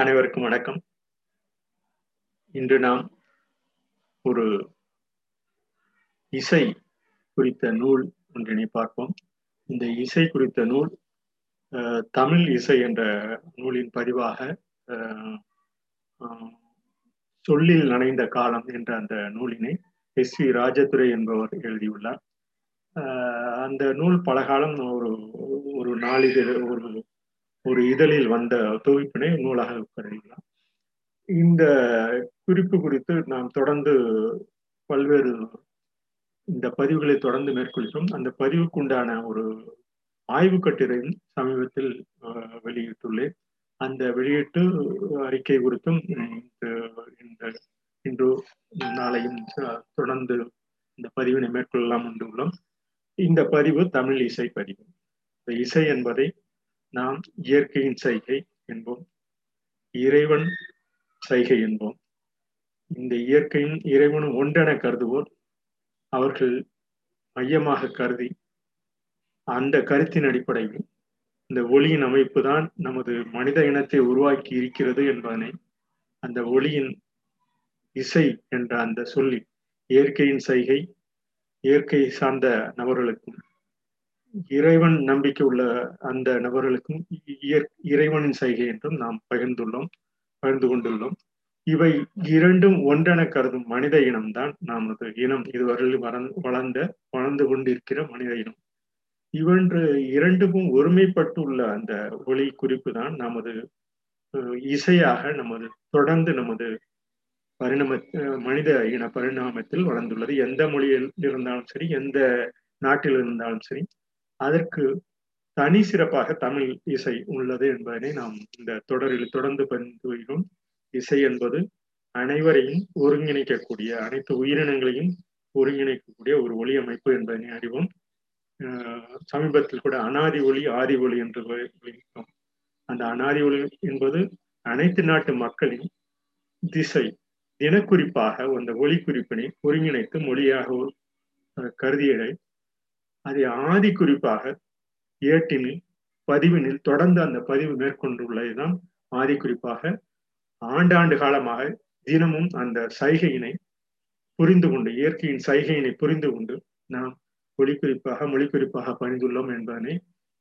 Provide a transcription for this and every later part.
அனைவருக்கும் வணக்கம். இன்று நாம் ஒரு இசை குறித்த நூல் ஒன்றினை பார்ப்போம். இந்த இசை குறித்த நூல் அஹ், தமிழ் இசை என்ற நூலின் பதிவாக சொல்லில் நனைந்த காலம் என்ற அந்த நூலினை எஸ் வி ராஜதுரை என்பவர் எழுதியுள்ளார். அந்த நூல் பலகாலம் ஒரு ஒரு நாளிதழ் ஒரு ஒரு இதழில் வந்த தொகுப்பினை நூலாக கருதலாம் இந்த குறிப்பு குறித்து நாம் தொடர்ந்து பல்வேறு இந்த பதிவுகளை தொடர்ந்து மேற்கொள்கிறோம். அந்த பதிவுக்குண்டான ஒரு ஆய்வு கட்டுரையும் சமீபத்தில் வெளியிட்டுள்ளேன். அந்த வெளியீட்டு அறிக்கை குறித்தும் இந்த இந்த இன்று நாளையும் தொடர்ந்து இந்த பதிவினை மேற்கொள்ளலாம் என்று உள்ளோம். இந்த பதிவு தமிழ் இசை பதிவு. இந்த இசை என்பதை நாம் இயற்கையின் சைகை என்போம். இறைவன் சைகை என்போம். இந்த இயற்கையும் இறைவனும் ஒன்றென கருதுவோர் அவர்கள் மையமாக கருதி அந்த கருத்தின் அடிப்படையில் இந்த ஒளியின் அமைப்பு தான் நமது மனித இனத்தை உருவாக்கி இருக்கிறது என்பதனை அந்த ஒளியின் இசை என்ற அந்த சொல்லி இயற்கையின் சைகை இயற்கை சார்ந்த நபர்களுக்கும் இறைவன் நம்பிக்கை உள்ள அந்த நபர்களுக்கும் இறைவனின் சைகை என்றும் நாம் பகிர்ந்துள்ளோம் பகிர்ந்து கொண்டுள்ளோம். இவை இரண்டும் ஒன்றென கருதும் மனித இனம்தான் நமது இனம். இதுவரையில் வளர்ந்து வளர்ந்த வளர்ந்து கொண்டிருக்கிற மனித இனம். இவன்று இரண்டுக்கும் ஒருமைப்பட்டுள்ள அந்த ஒளி குறிப்பு தான் நமது இசையாக நமது தொடர்ந்து நமது பரிணாம மனித இன பரிணாமத்தில் வளர்ந்துள்ளது. எந்த மொழியில் இருந்தாலும் சரி எந்த நாட்டில் இருந்தாலும் சரி அதற்கு தனி சிறப்பாக தமிழ் இசை உள்ளது என்பதனை நாம் இந்த தொடரில் தொடர்ந்து பகிர்ந்து வருகிறோம் இசை என்பது அனைவரையும் ஒருங்கிணைக்கக்கூடிய அனைத்து உயிரினங்களையும் ஒருங்கிணைக்கக்கூடிய ஒரு ஒளி அமைப்பு என்பதனை அறிவோம். சமீபத்தில் கூட அனாதி ஒளி ஆதி ஒளி என்று அந்த அனாதி ஒளி என்பது அனைத்து நாட்டு மக்களின் திசை தினக்குறிப்பாக அந்த ஒளி குறிப்பினை ஒருங்கிணைத்து மொழியாக கருதியதை அதை ஆதி குறிப்பாக ஏட்டினில் பதிவினில் தொடர்ந்து அந்த பதிவு மேற்கொண்டுள்ளதுதான் ஆதி குறிப்பாக ஆண்டாண்டு காலமாக தினமும் அந்த சைகையினை புரிந்து கொண்டு இயற்கையின் சைகையினை புரிந்து கொண்டு நாம் ஒளிக்குறிப்பாக மொழிக்குறிப்பாக பணிந்துள்ளோம் என்பதனை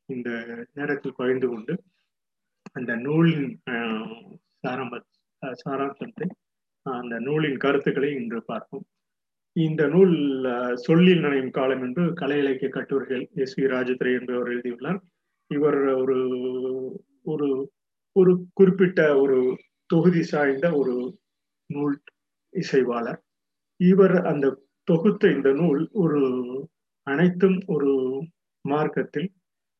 இந்த நேரத்தில் பகிர்ந்து கொண்டு அந்த நூலின் ஆஹ், சாரம்ப சாராம்சத்தை அந்த நூலின் கருத்துக்களை இன்று பார்ப்போம். இந்த நூல் சொல்லில் நனையும் காலம் என்று கலை இலக்கிய கட்டுரைகள் எஸ் வி ராஜதுரை என்பவர் எழுதியுள்ளார். இவர் ஒரு ஒரு ஒரு குறிப்பிட்ட ஒரு தொகுதி சாய்ந்த ஒரு நூல் இசைவாளர். இவர் அந்த தொகுத்த இந்த நூல் ஒரு அனைத்தும் ஒரு மார்க்கத்தில்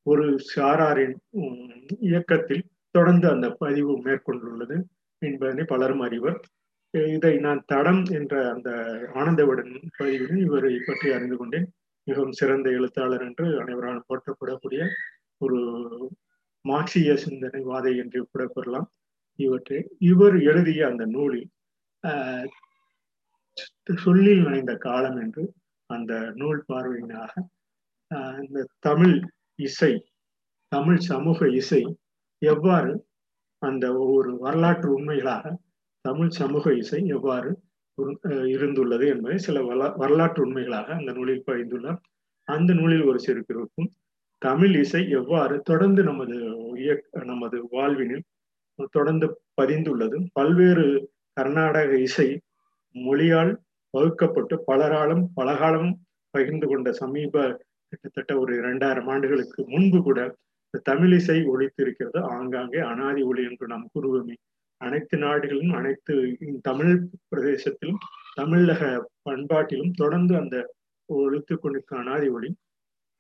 ஒரு சாராரின் உம், இயக்கத்தில் தொடர்ந்து அந்த பதிவு மேற்கொண்டுள்ளது என்பதனை பலரும் அறிவர். இதை நான் தடம் என்ற அந்த ஆனந்தவுடன் பதிவில் இவரை பற்றி அறிந்து கொண்டேன். மிகவும் சிறந்த எழுத்தாளர் என்று அனைவராலும் போற்றப்படக்கூடிய ஒரு மார்க்சிய சிந்தனைவாதை என்று கூட கூறலாம். இவற்றை இவர் எழுதிய அந்த நூலில் ஆஹ், சொல்லில் நனைந்த காலம் என்று அந்த நூல் பார்வையினாக ஆஹ், இந்த தமிழ் இசை தமிழ் சமூக இசை எவ்வாறு அந்த ஒரு வரலாற்று உண்மைகளாக தமிழ் சமூக இசை எவ்வாறு இருந்துள்ளது என்பதை சில வரலாற்று உண்மைகளாக அந்த நூலில் பகிர்ந்துள்ளார் அந்த நூலில் ஒரு சிறு குறிப்பும் தமிழ் இசை எவ்வாறு தொடர்ந்து நமது இயக்க நமது வாழ்வினில் தொடர்ந்து பதிந்துள்ளது பல்வேறு கர்நாடக இசை மொழியால் வகுக்கப்பட்டு பலராலும் பலகாலம் பகிர்ந்து கொண்ட சமீப கிட்டத்தட்ட ஒரு இரண்டாயிரம் ஆண்டுகளுக்கு முன்பு கூட தமிழிசை தமிழ் இசை ஒழித்திருக்கிறது. ஆங்காங்கே அனாதி ஒளி என்று நாம் கூறுவோமே. அனைத்து நாடுகளிலும் அனைத்து தமிழ் பிரதேசத்திலும் தமிழக பண்பாட்டிலும் தொடர்ந்து அந்த ஒழித்து கொண்டிருக்க அனாதி ஒளி.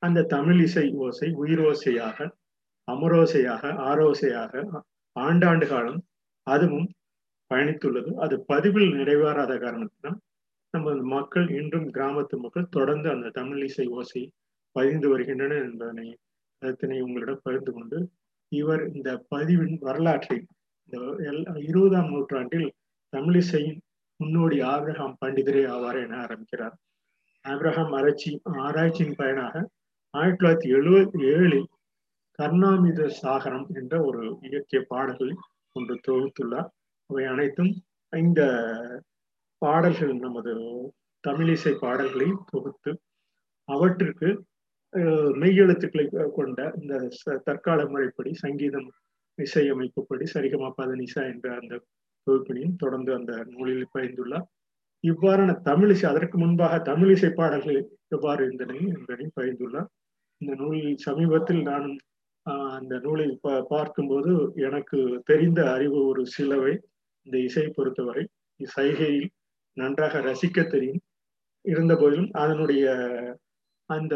அந்த தமிழ் இசை ஓசை உயிரோசையாக அமரோசையாக ஆரோசையாக ஆண்டாண்டு காலம் அதுவும் பயணித்துள்ளது. அது பதிவில் நிறைவேறாத காரணத்தினால் நமது மக்கள் இன்றும் கிராமத்து மக்கள் தொடர்ந்து அந்த தமிழ் இசை ஓசை பதிந்து வருகின்றன என்பதனை கருத்தினை உங்களிடம் பகிர்ந்து கொண்டு இவர் இந்த பதிவின் வரலாற்றை இருபதாம் நூற்றாண்டில் தமிழிசையின் முன்னோடி ஆப்ரஹாம் பண்டிதரே ஆவார் என ஆரம்பிக்கிறார். ஆப்ரஹாம் ஆராய்ச்சி ஆராய்ச்சியின் பயனாக ஆயிரத்தி தொள்ளாயிரத்தி எழுபத்தி ஏழில் கர்ணாமித சாகரம் என்ற ஒரு இலக்கிய பாடல்கள் ஒன்று தொகுத்துள்ளார். அவை அனைத்தும் இந்த பாடல்கள் நமது தமிழிசை பாடல்களை தொகுத்து அவற்றுக்கு மெய்யெழுத்துக்களை கொண்ட இந்த தற்கால முறைப்படி சங்கீதம் இசையமைப்புப்படி சரிகமாப்பாத நிசா என்ற அந்த தொகுப்பினையும் தொடர்ந்து அந்த நூலில் பயந்துள்ளார் இவ்வாறான தமிழிசை அதற்கு முன்பாக தமிழிசை பாடல்கள் எவ்வாறு இருந்தன என்பதையும் பயந்துள்ளார் இந்த நூலில் சமீபத்தில் நான் அந்த நூலை பார்க்கும்போது எனக்கு தெரிந்த அறிவு ஒரு சிலவை இந்த இசை பொறுத்தவரை. சைகையில் நன்றாக ரசிக்க தெரியும். இருந்த போதிலும் அதனுடைய அந்த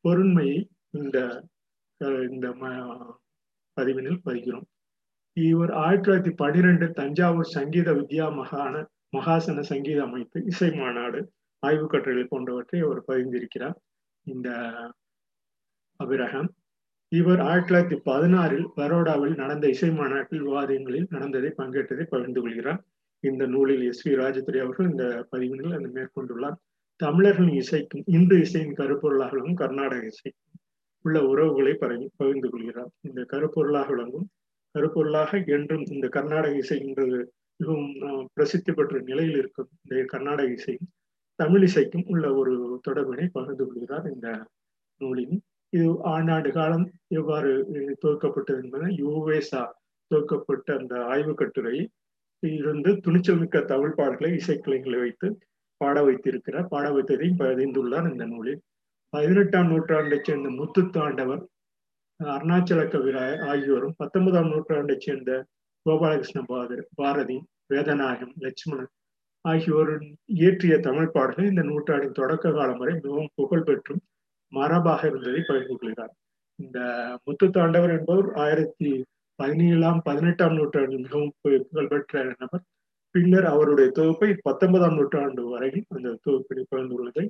பொருண்மையை இந்த இந்த பதிவினில் பதிகிறோம் இவர் ஆயிரத்தி தொள்ளாயிரத்தி பன்னிரெண்டு தஞ்சாவூர் சங்கீத வித்யா மகான மகாசன சங்கீத அமைப்பு இசை மாநாடு ஆய்வு கட்டுரைகள் போன்றவற்றை அவர் பதிந்திருக்கிறார் இந்த அபிரகம். இவர் ஆயிரத்தி தொள்ளாயிரத்தி பதினாறில் பரோடாவில் நடந்த இசை மாநாட்டில் விவாதங்களில் நடந்ததை பங்கேற்றதை பகிர்ந்து கொள்கிறார். இந்த நூலில் எஸ் வி ராஜதுரை அவர்கள் இந்த பதிவினில் அந்த மேற்கொண்டுள்ளார். தமிழர்களின் இசைக்கும் இந்து இசையின் கருப்பொருளாகவும் கர்நாடக இசை உள்ள உறவுகளை பகிர்ந்து கொள்கிறார். இந்த கருப்பொருளாக விளங்கும். கருப்பொருளாக என்றும் இந்த கர்நாடக இசை இன்று மிகவும் பிரசித்தி பெற்ற நிலையில் இருக்கும் இந்த கர்நாடக இசை. தமிழ் இசைக்கும் உள்ள ஒரு தொடர்பினை பகிர்ந்து கொள்கிறார் இந்த நூலின். இது ஆண்டாண்டு காலம் எவ்வாறு துவக்கப்பட்டது என்பது யுவேசா துவக்கப்பட்ட அந்த ஆய்வு கட்டுரை. இருந்து துணிச்சல் மிக்க தமிழ் பாடல்களை இசைக்கலைகளை வைத்து பாட வைத்திருக்கிறார். பாட வைத்ததையும் பதிந்துள்ளார் இந்த நூலில். பதினெட்டாம் நூற்றாண்டைச் சேர்ந்த முத்துத்தாண்டவர் அருணாச்சல கவிராய் ஆகியோரும் பத்தொன்பதாம் நூற்றாண்டைச் சேர்ந்த கோபாலகிருஷ்ண பாதர் பாரதி வேதநாயகம் லட்சுமணன் ஆகியோர் இயற்றிய தமிழ் பாடல்கள் இந்த நூற்றாண்டின் தொடக்க காலம் வரை மிகவும் புகழ்பெற்றும் மரபாக இருந்ததை பகிர்ந்து கொள்கிறார். இந்த முத்து தாண்டவர் என்பவர் ஆயிரத்தி பதினேழாம் பதினெட்டாம் நூற்றாண்டில் மிகவும் புகழ்பெற்ற நபர். பின்னர் அவருடைய தொகுப்பை பத்தொன்பதாம் நூற்றாண்டு வரையில் அந்த தொகுப்பினை பகிர்ந்துள்ளதை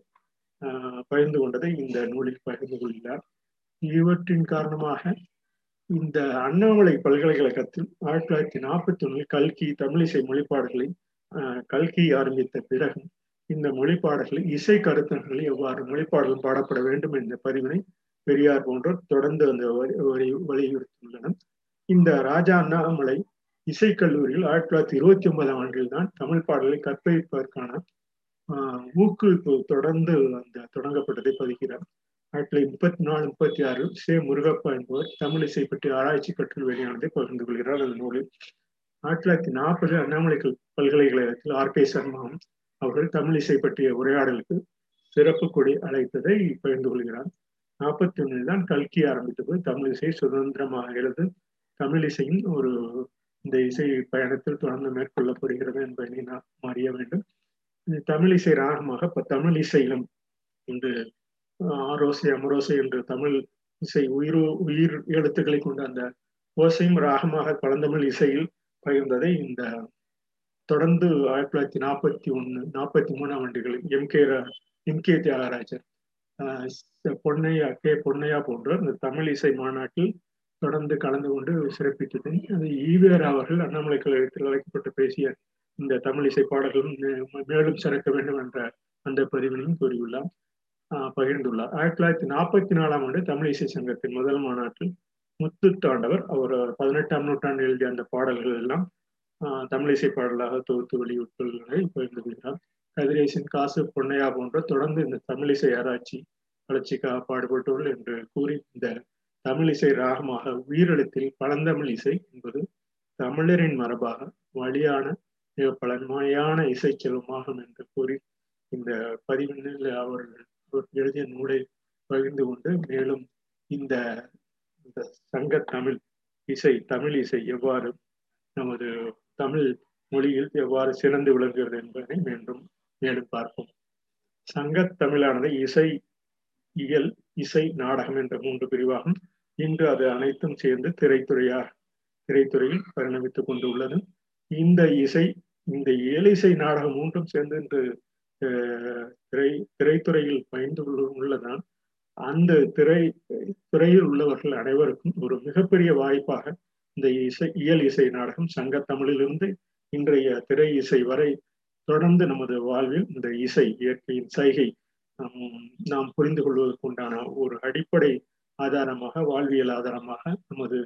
பகிர்ந்து கொண்டதை இந்த நூலில் பகிர்ந்து கொள்கிறார். இவற்றின் காரணமாக இந்த அண்ணாமலை பல்கலைக்கழகத்தில் ஆயிரத்தி தொள்ளாயிரத்தி நாற்பத்தி ஒன்றில் கல்கி தமிழிசை மொழிப்பாடுகளை கல்கி ஆரம்பித்த பிறகு இந்த மொழிப்பாடல்களை இசை கருத்தர்களை எவ்வாறு மொழிப்பாடலும் பாடப்பட வேண்டும் என்ற பதிவினை பெரியார் போன்றோர் தொடர்ந்து அந்த வரி வலியுறுத்தியுள்ளனர். இந்த ராஜா அண்ணாமலை இசைக்கல்லூரியில் ஆயிரத்தி தொள்ளாயிரத்தி இருபத்தி ஒன்பதாம் ஆண்டில் தான் தமிழ் பாடலை கற்பிப்பதற்கான ஊக்குவிப்பு தொடர்ந்து அந்த தொடங்கப்பட்டதை பதிக்கிறார். ஆயிரத்தி தொள்ளாயிரத்தி முப்பத்தி நாலு முப்பத்தி ஆறு சே. முருகப்பா என்பவர் தமிழ் இசை பற்றி ஆராய்ச்சி கற்றல் வெளியானதை பகிர்ந்து கொள்கிறார். அந்த நூலில் ஆயிரத்தி தொள்ளாயிரத்தி நாற்பது அண்ணாமலை பல்கலைக்கழகத்தில் ஆர். கே சர்மாவும் அவர்கள் தமிழ் இசை பற்றிய உரையாடலுக்கு சிறப்பு கொடி அழைத்ததை பகிர்ந்து கொள்கிறார். நாற்பத்தி ஒன்னில் தான் கல்கி ஆரம்பித்தது. தமிழ் இசை சுதந்திரமாக எழுது. தமிழ் இசையின் ஒரு இந்த இசை பயணத்தில் தொடர்ந்து மேற்கொள்ளப்படுகிறது என்பதை நாம் அறிய வேண்டும். தமிழ் இசை ராகமாக இப்ப தமிழ் இசையிலும் இந்த ஆரோசை அமரோசை என்று தமிழ் இசை உயிர் உயிர் எழுத்துக்களை கொண்ட அந்த ஓசையும் ராகமாக பழந்தமிழ் இசையில் பகிர்ந்ததை இந்த தொடர்ந்து ஆயிரத்தி தொள்ளாயிரத்தி நாற்பத்தி ஒன்று நாற்பத்தி மூணாம் ஆண்டுகளில் M K M K Thiyagarajar Ponnaiya K Ponnaiya போன்ற இந்த தமிழ் இசை மாநாட்டில் தொடர்ந்து கலந்து கொண்டு சிறப்பித்தது அது ஈவேரா அவர்கள் அண்ணாமலை கழகத்தில் அழைக்கப்பட்டு பேசிய இந்த தமிழ் இசை பாடல்களும் மேலும் சிறக்க வேண்டும் என்ற அந்த பதிவினையும் கூறியுள்ளார். பகிர்ந்துள்ளார். ஆயிரத்தி தொள்ளாயிரத்தி நாற்பத்தி நாலாம் ஆண்டு தமிழ் இசை சங்கத்தின் முதல் மாநாட்டில் முத்து தாண்டவர் அவர் பதினெட்டாம் நூற்றாண்டு எழுதிய அந்த பாடல்கள் எல்லாம் தமிழ் இசை பாடலாக தொகுத்து வெளியிட்டுள்ளதை பகிர்ந்து கொள்கிறார் கதிரேசன் காசு பொன்னையா போன்ற தொடர்ந்து இந்த தமிழிசை ஆராய்ச்சி வளர்ச்சிக்காக பாடுபட்டுள்ள என்று கூறி இந்த தமிழிசை ராகமாக உயிரெழுத்தில் பழந்தமிழ் இசை என்பது தமிழரின் மரபாக வழியான மிக பழமையான இசை செல்வமாகும் என்று கூறி இந்த பதிவினில் அவர்கள் எழுதிய நூலை பகிர்ந்து கொண்டு மேலும் இந்த இந்த சங்க தமிழ் இசை தமிழ் இசை எவ்வாறு நமது தமிழ் மொழியில் எவ்வாறு சிறந்து விளங்குகிறது என்பதை மீண்டும் மேலும் பார்ப்போம். சங்க தமிழானது இசை இயல் இசை நாடகம் என்ற மூன்று பிரிவாகும். இன்று அது அனைத்தும் சேர்ந்து திரைத்துறையாக திரைத்துறையில் பரிணமித்துக் கொண்டுள்ளது. இந்த இசை இந்த ஏலிசை நாடகம் மூன்றும் சேர்ந்து இன்று திரை திரைத்துறையில் பயந்து உள்ளதான் அந்த திரை துறையில் உள்ளவர்கள் அனைவருக்கும் ஒரு மிகப்பெரிய வாய்ப்பாக இந்த இசை இயல் இசை நாடகம் சங்க தமிழிலிருந்து இன்றைய திரை இசை வரை தொடர்ந்து நமது வாழ்வில் இந்த இசை இயற்கையின் சைகை நாம் புரிந்து கொள்வதற்கு உண்டான ஒரு அடிப்படை ஆதாரமாக வாழ்வியல் ஆதாரமாக நமது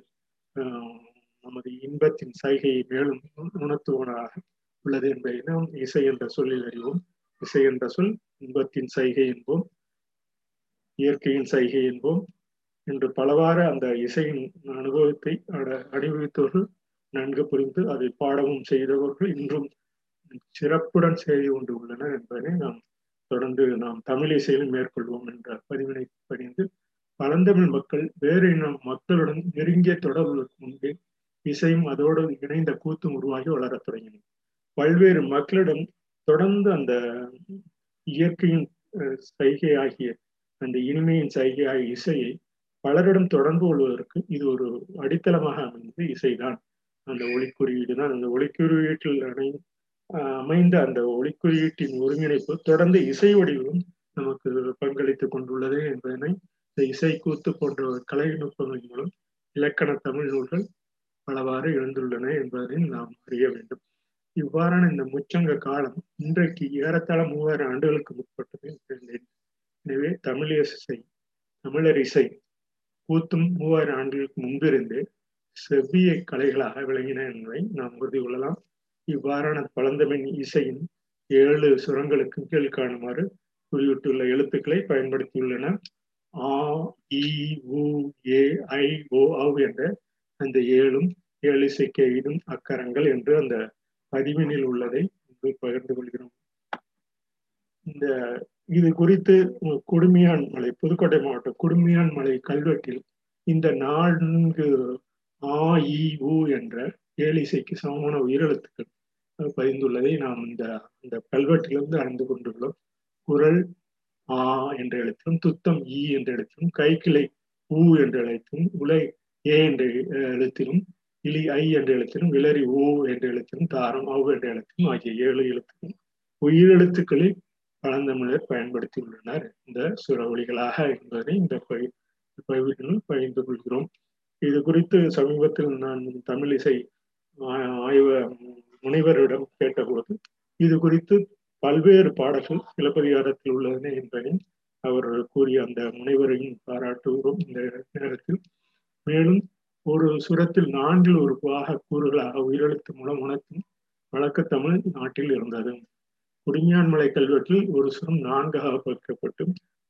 நமது இன்பத்தின் சைகையை மேலும் உணர்த்துவனாக உள்ளது என்பதை நாம் இசை என்ற சொல்லில் அறிவோம். இசை என்ற சொல் இன்பத்தின் சைகை என்போம். இயற்கையின் சைகை என்போம். என்று பலவாறு அந்த இசையின் அனுபவத்தை அனுபவித்தவர்கள் நன்கு புரிந்து அதை பாடவும் செய்தவர்கள் இன்றும் சிறப்புடன் செய்து கொண்டு உள்ளனர் என்பதை நாம் தொடர்ந்து நாம் தமிழ் இசையிலும் மேற்கொள்வோம் என்ற பதிவினை பணிந்து பழந்தமிழ் மக்கள் வேறு இனம் மக்களுடன் நெருங்கிய தொடர்புகளுக்கு முன்பே இசையும் அதோடு இணைந்த கூத்தும் உருவாகி வளரத் தொடங்கின பல்வேறு மக்களிடம் தொடர்ந்து அந்த இயற்கையின் சைகை ஆகிய அந்த இனிமையின் சைகை ஆகிய இசையை பலரிடம் தொடர்பு கொள்வதற்கு இது ஒரு அடித்தளமாக அமைந்தது. இசைதான். அந்த ஒளிக்குறியீடு தான். அந்த ஒளிக்குறியீட்டில் அணை அமைந்த அந்த ஒளிக்குறியீட்டின் ஒருங்கிணைப்பு தொடர்ந்து இசை வடிவம் நமக்கு பங்களித்துக் கொண்டுள்ளது என்பதனை இந்த இசை கூத்து போன்ற கலைநுட்பங்களின் மூலம் இலக்கண தமிழ் நூல்கள் பலவாறு எழுந்துள்ளன என்பதை நாம் அறிய வேண்டும். இவ்வாறான இந்த முச்சங்க காலம் இன்றைக்கு ஏறத்தாழ மூவாயிரம் ஆண்டுகளுக்கு முற்பட்டது எனவே தமிழ் இசை தமிழர் இசை கூத்தும் மூவாயிரம் ஆண்டுகளுக்கு முன்பிருந்து செவ்விய கலைகளாக விளங்கின என்பதை நாம் உறுதி கொள்ளலாம். இவ்வாறான பழந்தமின் இசையின் ஏழு சுரங்களுக்கு கீழ் காணுமாறு குறிவிட்டுள்ள எழுத்துக்களை பயன்படுத்தியுள்ளன. ஆ இ உ ஏ ஐ ஓ என்ற அந்த ஏழும் ஏழு இசைக்கு ஐதும் அக்கரங்கள் என்று அந்த பதிவினில் உள்ளதை பகிர்ந்து கொள்கிறோம். இந்த இது குறித்து குடுமியான் மலை புதுக்கோட்டை மாவட்டம் குடுமியான் மலை கல்வெட்டில் இந்த நான்கு ஆ இ உ என்ற ஏழிசைக்கு சமமான உயிரெழுத்துக்கள் பதிந்துள்ளதை நாம் இந்த இந்த கல்வெட்டிலிருந்து அறிந்து கொண்டுள்ளோம். குரல் ஆ என்ற எழுத்திலும் துத்தம் ஈ என்ற எழுத்திலும் கைக்கிளை ஊ என்ற எழுத்தும் உலை ஏ என்ற எழுத்திலும் இலி ஐ என்ற எழுத்திலும் விளரி ஓ என்ற எழுத்திலும் தாரம் அவ் என்ற எழுத்திலும் ஆகிய ஏழு எழுத்துக்களும் உயிரெழுத்துக்களில் பழந்தமிழர் பயன்படுத்தியுள்ளனர். இந்த சுரவழிகளாக என்பதை இந்த பகுதிகளில் பகிர்ந்து கொள்கிறோம். இது குறித்து சமீபத்தில் நான் தமிழ் இசை ஆய்வ முனைவரிடம் கேட்டபோது இது குறித்து பல்வேறு பாடல்கள் சிலப்பதிகாரத்தில் உள்ளன என்பதையும் அவர் கூறிய அந்த முனைவரையும் பாராட்டுகிறோம் இந்த நேரத்தில். மேலும் ஒரு சுரத்தில் நான்கில் ஒரு பாக கூறுகளாக உயிரெழுத்து மூலம் உணர்த்தும் வழக்கு தமிழ் நாட்டில் இருந்தது. குடிஞான்மலை கல்வெட்டில் ஒரு சுரம் நான்காக பகிர்க்கப்பட்டு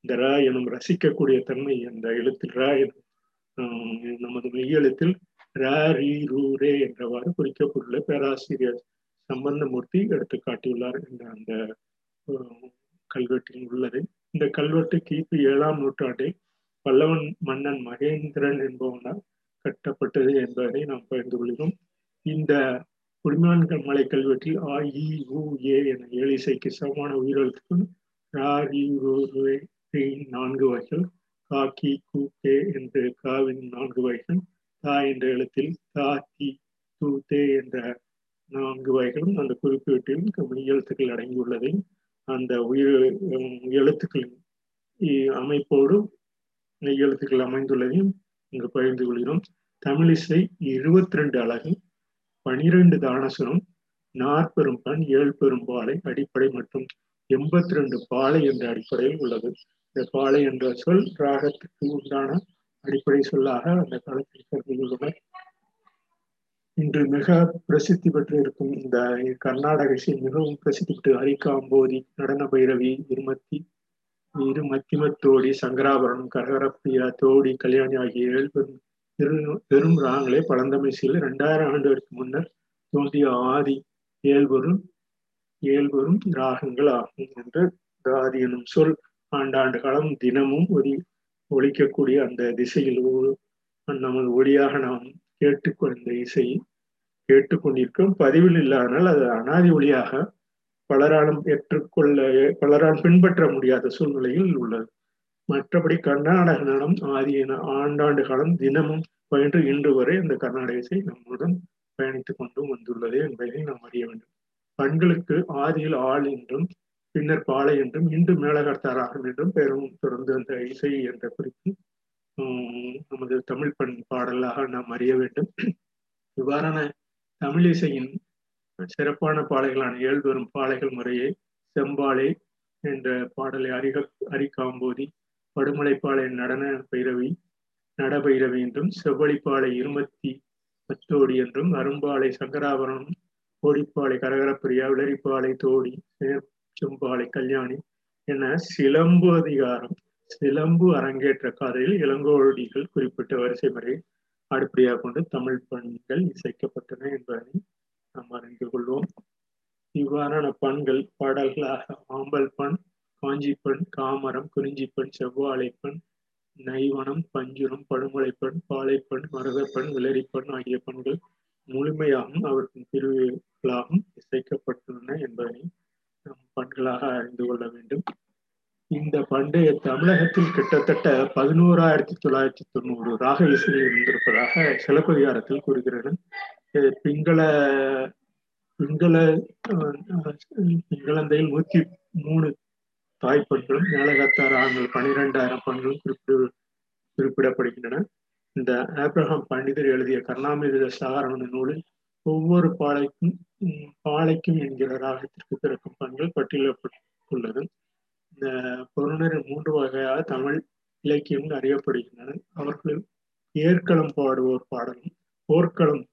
இந்த ர எனும் ரசிக்கக்கூடிய தன்மை அந்த எழுத்தில் ர எனும் நமது மெய்யெழுத்தில் ர ரீ ரூ ரே என்றவாறு குறிக்கப்பட்டுள்ள பேராசிரியர் சம்பந்தமூர்த்தி எடுத்து காட்டியுள்ளார் என்ற அந்த கல்வெட்டில் உள்ளது. இந்த கல்வெட்டு கிபி ஏழாம் நூற்றாண்டில் பல்லவன் மன்னன் மகேந்திரன் என்பவனால் கட்டப்பட்டது என்பதை நாம் பகிர்ந்து கொள்கிறோம். இந்த குடிமான்கள் மலை கல்வெட்டில் ஆ இ உ ஏ என ஏழிசைக்கு சமமான உயிரெழுத்துக்கள் ரா நான்கு வகைகள் கா கி கு கே என்று காவின் நான்கு வகைகள் தா என்ற எழுத்தில் தா தி து தே என்ற நான்கு வகைகளும் அந்த குறிப்பீட்டில் எழுத்துக்கள் அடங்கியுள்ளதை அந்த உயிர் எழுத்துக்களின் அமைப்போடு எழுத்துக்கள் அமைந்துள்ளதையும் இங்கு பகிர்ந்து கொள்கிறோம். தமிழிசை இருபத்தி ரெண்டு அழகு பனிரெண்டு தானசுரம் நாற்பெரும் பண் ஏழு பெரும் பாலை அடிப்படை மற்றும் எண்பத்தி ரெண்டு பாலை என்ற அடிப்படையில் உள்ளது. இந்த பாலை என்ற சொல் ராகத்துக்கு உண்டான அடிப்படை சொல்லாக அந்த காலத்தில் கருதியுள்ளனர் இன்று மிக பிரசித்தி பெற்று இருக்கும் இந்த கர்நாடக இசை மிகவும் பிரசித்தி பெற்று ஹரிகாம்போதி நடன பைரவி இருமத்தி இரு மத்திமத்தோடி சங்கராபரணம் கரகரப்பியா தோடி கல்யாணி ஆகிய ஏழு பெரும் பெரும் ராகங்களே பழந்தமிழ்ச்சியில் இரண்டாயிரம் ஆண்டுகளுக்கு முன்னர் தோன்றிய ஆதி ஏழ்வரும் ஏழ்வரும் ராகங்கள் ஆகும் என்று தாதி எனும் சொல் ஆண்டாண்டு காலம் தினமும் ஒலி ஒழிக்கக்கூடிய அந்த திசையில் நமது ஒளியாக நாம் கேட்டுக்கொண்ட இசையை கேட்டுக்கொண்டிருக்கிறோம். பதிவில் இல்லாதனால் அது அனாதி ஒளியாக பலராலும் ஏற்றுக்கொள்ள பலரால் பின்பற்ற முடியாத சூழ்நிலையில் உள்ளது. மற்றபடி கர்நாடக நடனம் ஆதிய ஆண்டாண்டு காலம் தினமும் பயின்று இன்று வரை அந்த கர்நாடக இசை நம்முடன் பயணித்துக் கொண்டும் வந்துள்ளது என்பதை நாம் அறிய வேண்டும். பெண்களுக்கு ஆதியில் ஆள் என்றும் பின்னர் பாலை என்றும் இன்று மேலகர்த்தாராகும் என்றும் பெரும் தொடர்ந்து அந்த இசை என்ற குறிப்பு நமது தமிழ் பண் பாடலாக நாம் அறிய வேண்டும். இவ்வாறான தமிழ் இசையின் சிறப்பான பாலைகளான ஏழ்வரும் பாலைகள் முறையே செம்பாலை என்ற பாடலை அறிக அரிக்காம்போதி படுமலைப்பாளை நடன பைரவி நடபைரவி என்றும் செவ்வழிப்பாளை இருமத்தி பத்தோடி என்றும் அரும்பாலை சங்கராபரணம் கோடிப்பாலை கரகரப்பிரியா விளரிப்பாளை தோடி செம்பாளை கல்யாணி என சிலம்பு அதிகாரம் சிலம்பு அரங்கேற்ற காதையில் இளங்கோடிகள் குறிப்பிட்ட வரிசை முறை அடிப்படையாக கொண்டு தமிழ் பண்கள் இசைக்கப்பட்டன என்பதை நாம் அறிந்து கொள்வோம். இவ்வாறான பண்கள் பாடல்களாக ஆம்பல் பண் காஞ்சிப்பெண் காமரம் குறிஞ்சிப்பெண் செவ்வாழைப்பெண் நைவனம் பஞ்சுரம் படுமலைப்பெண் பாலைப்பெண் மருதப்பெண் விளரிப்பெண் ஆகிய பெண்கள் முழுமையாகவும் அவற்றின் பிரிவுகளாகவும் இசைக்கப்பட்டுள்ளன என்பதை நாம் பண்களாக அறிந்து கொள்ள வேண்டும். இந்த பண்டைய தமிழகத்தில் கிட்டத்தட்ட பதினோராயிரத்தி தொள்ளாயிரத்தி தொண்ணூறு ராக இசையில் இருந்திருப்பதாக சிலப்பதிகாரத்தில் கூறுகிறது. பிங்கள பிங்கள பிங்களந்தையில் நூத்தி மூணு தாய்ப்பெண்களும் மேலகத்தார் ஆண்கள் பனிரெண்டாயிரம் பெண்களும் குறிப்பிடு குறிப்பிடப்படுகின்றன. இந்த ஆப்ரஹாம் பண்டிதர் எழுதிய கர்ணாமித சாகரண நூலில் ஒவ்வொரு பாலைக்கும் பாலைக்கும் என்கிற ராகத்திற்கு பிறக்கும் பண்கள் பட்டியலிடப்பட்டுள்ளது. இந்த பொருணர் மூன்று வகையாக தமிழ் இலக்கியம் அறியப்படுகின்றன. அவர்கள் ஏற்களம் பாடுவோர் பாடலும் போர்க்களம்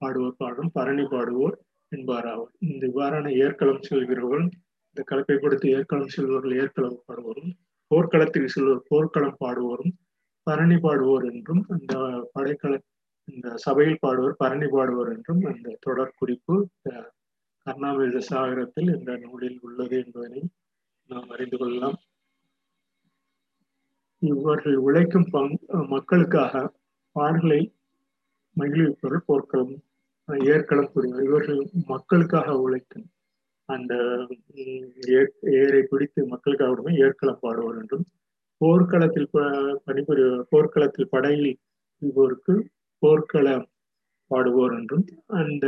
பாடுவோர் பாடலும் பரணி பாடுவோர் என்பாராவர் இந்த இவ்வாறான ஏற்களம் செல்கிறவர்கள் இந்த கலப்பை கொடுத்து ஏற்களம் செல்வர்கள் ஏற்களம் பாடுவோரும் போர்க்களத்தில் செல்வோர் போர்க்களம் பாடுவோரும் பரணி பாடுவோர் என்றும் அந்த படைக்கல இந்த சபையில் பாடுவோர் பரணி பாடுவோர் என்றும் அந்த தொடர் குறிப்பு கர்ணாமிரத சாகரத்தில் இந்த நூலில் உள்ளது என்பதனை நாம் அறிந்து கொள்ளலாம். இவர்கள் உழைக்கும் பங் மக்களுக்காக பாடல்களை மகிழ்விப்பவர்கள் போர்க்களம் ஏற்களம் புரிவர் இவர்கள் மக்களுக்காக உழைக்கும் அந்த ஏரை பிடித்து மக்களுக்காக விடுமே ஏற்களம் பாடுவார் என்றும் போர்க்களத்தில் பணிபுரி போர்க்களத்தில் படையில் இவருக்கு போர்க்களம் பாடுவோர் என்றும் அந்த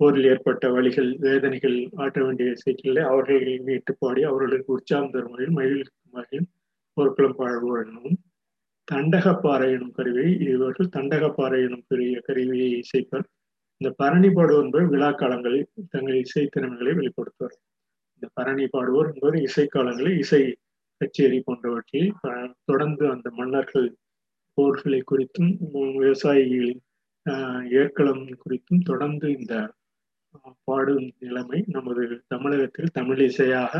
போரில் ஏற்பட்ட வழிகள் வேதனைகள் ஆற்ற வேண்டிய இசைகளை அவர்களை மீட்டு பாடி அவர்களுக்கு உற்சாகம் தரும் வகையில் மகிழ்விக்கும் வகையில் போர்க்களம் பாடுவோர் எனவும் தண்டகப்பாறை எனும் கருவியை இவர்கள் தண்டகப்பாறை எனும் பெரிய கருவியை இசைப்பர். இந்த பரணி பாடுவோர் என்பது விழாக்காலங்களில் தங்கள் இசை திறமைகளை வெளிப்படுத்துவார். இந்த பரணி பாடுவோர் என்பது இசைக்காலங்களில் இசை கச்சேரி போன்றவற்றில் தொடர்ந்து அந்த மன்னர்கள் போர்களை குறித்தும் விவசாயிகளின் ஏற்களம் குறித்தும் தொடர்ந்து இந்த பாடும் நிலைமை நமது தமிழகத்தில் தமிழ் இசையாக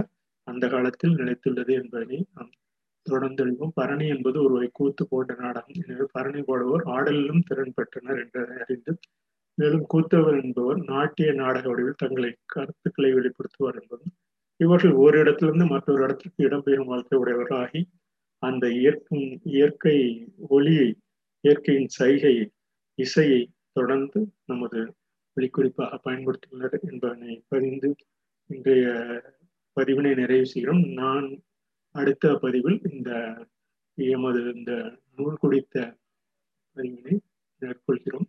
அந்த காலத்தில் நிலைத்துள்ளது என்பதை நாம் தொடர்ந்து எழுதும் பரணி என்பது ஒரு கூத்து போன்ற நாடகம். எனவே பரணி பாடுவோர் ஆடலிலும் திறன் பெற்றனர் என்று அறிந்து மேலும் கூத்தவர் என்பவர் நாட்டிய நாடக வடிவில் தங்களை கருத்துக்களை வெளிப்படுத்துவார் என்பதும் இவர்கள் ஒரு இடத்திலிருந்து மற்றொரு இடத்திற்கு இடம்பெயரும் வாழ்க்கை உடையவர்களாகி அந்த இயற்கும் இயற்கை ஒளியை இயற்கையின் சைகையை இசையை தொடர்ந்து நமது வெளிக்குறிப்பாக பயன்படுத்தியுள்ளனர் என்பதனை பதிந்து இன்றைய பதிவினை நிறைவு செய்கிறோம். நான் அடுத்த பதிவில் இந்த எமது இந்த நூல் குடித்த பதிவினை மேற்கொள்கிறோம்.